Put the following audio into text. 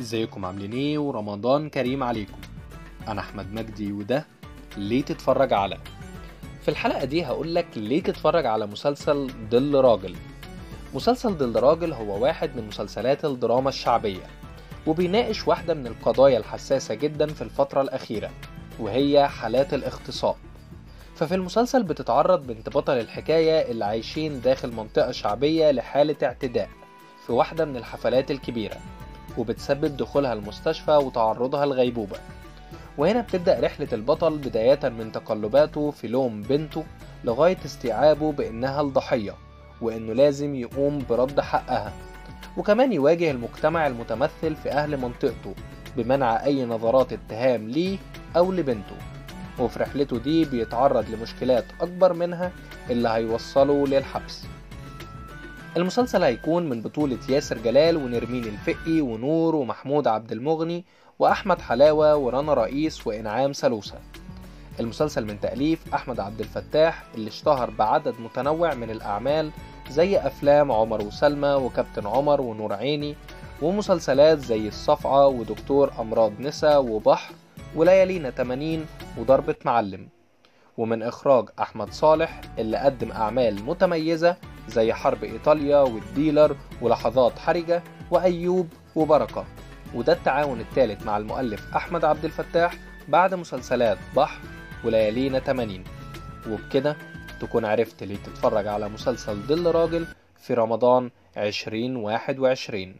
ازيكم عاملين إيه؟ ورمضان كريم عليكم. أنا احمد مجدي وده ليه تتفرج على؟ في الحلقة دي هقولك ليه تتفرج على مسلسل ظل راجل. مسلسل ظل راجل هو واحد من مسلسلات الدراما الشعبية وبيناقش واحدة من القضايا الحساسة جدا في الفترة الأخيرة وهي حالات الاغتصاب. ففي المسلسل بتتعرض بنت بطل الحكاية اللي عايشين داخل منطقة شعبية لحالة اعتداء في واحدة من الحفلات الكبيرة. وبتسبب دخولها المستشفى وتعرضها لغيبوبة. وهنا بتبدأ رحلة البطل بداية من تقلباته في لوم بنته لغاية استيعابه بإنها الضحية وإنه لازم يقوم برد حقها. وكمان يواجه المجتمع المتمثل في أهل منطقته بمنع أي نظرات اتهام ليه أو لبنته. وفي رحلته دي بيتعرض لمشكلات أكبر منها اللي هيوصله للحبس. المسلسل هيكون من بطولة ياسر جلال ونرمين الفقي ونور ومحمود عبد المغني وأحمد حلاوة ورنا رئيس وإنعام سلوسة المسلسل من تأليف أحمد عبد الفتاح اللي اشتهر بعدد متنوع من الأعمال زي أفلام عمر وسلمى وكابتن عمر ونور عيني ومسلسلات زي الصفعة ودكتور أمراض نسا وبحر وليالينا 80 وضربة معلم. ومن إخراج أحمد صالح اللي قدم أعمال متميزة زي حرب إيطاليا والديلر ولحظات حرجة وأيوب وبركة. وده التعاون الثالث مع المؤلف أحمد عبد الفتاح بعد مسلسلات بحر وليالينا 80 وبكده تكون عرفت ليه تتفرج على مسلسل ظل راجل في رمضان 2021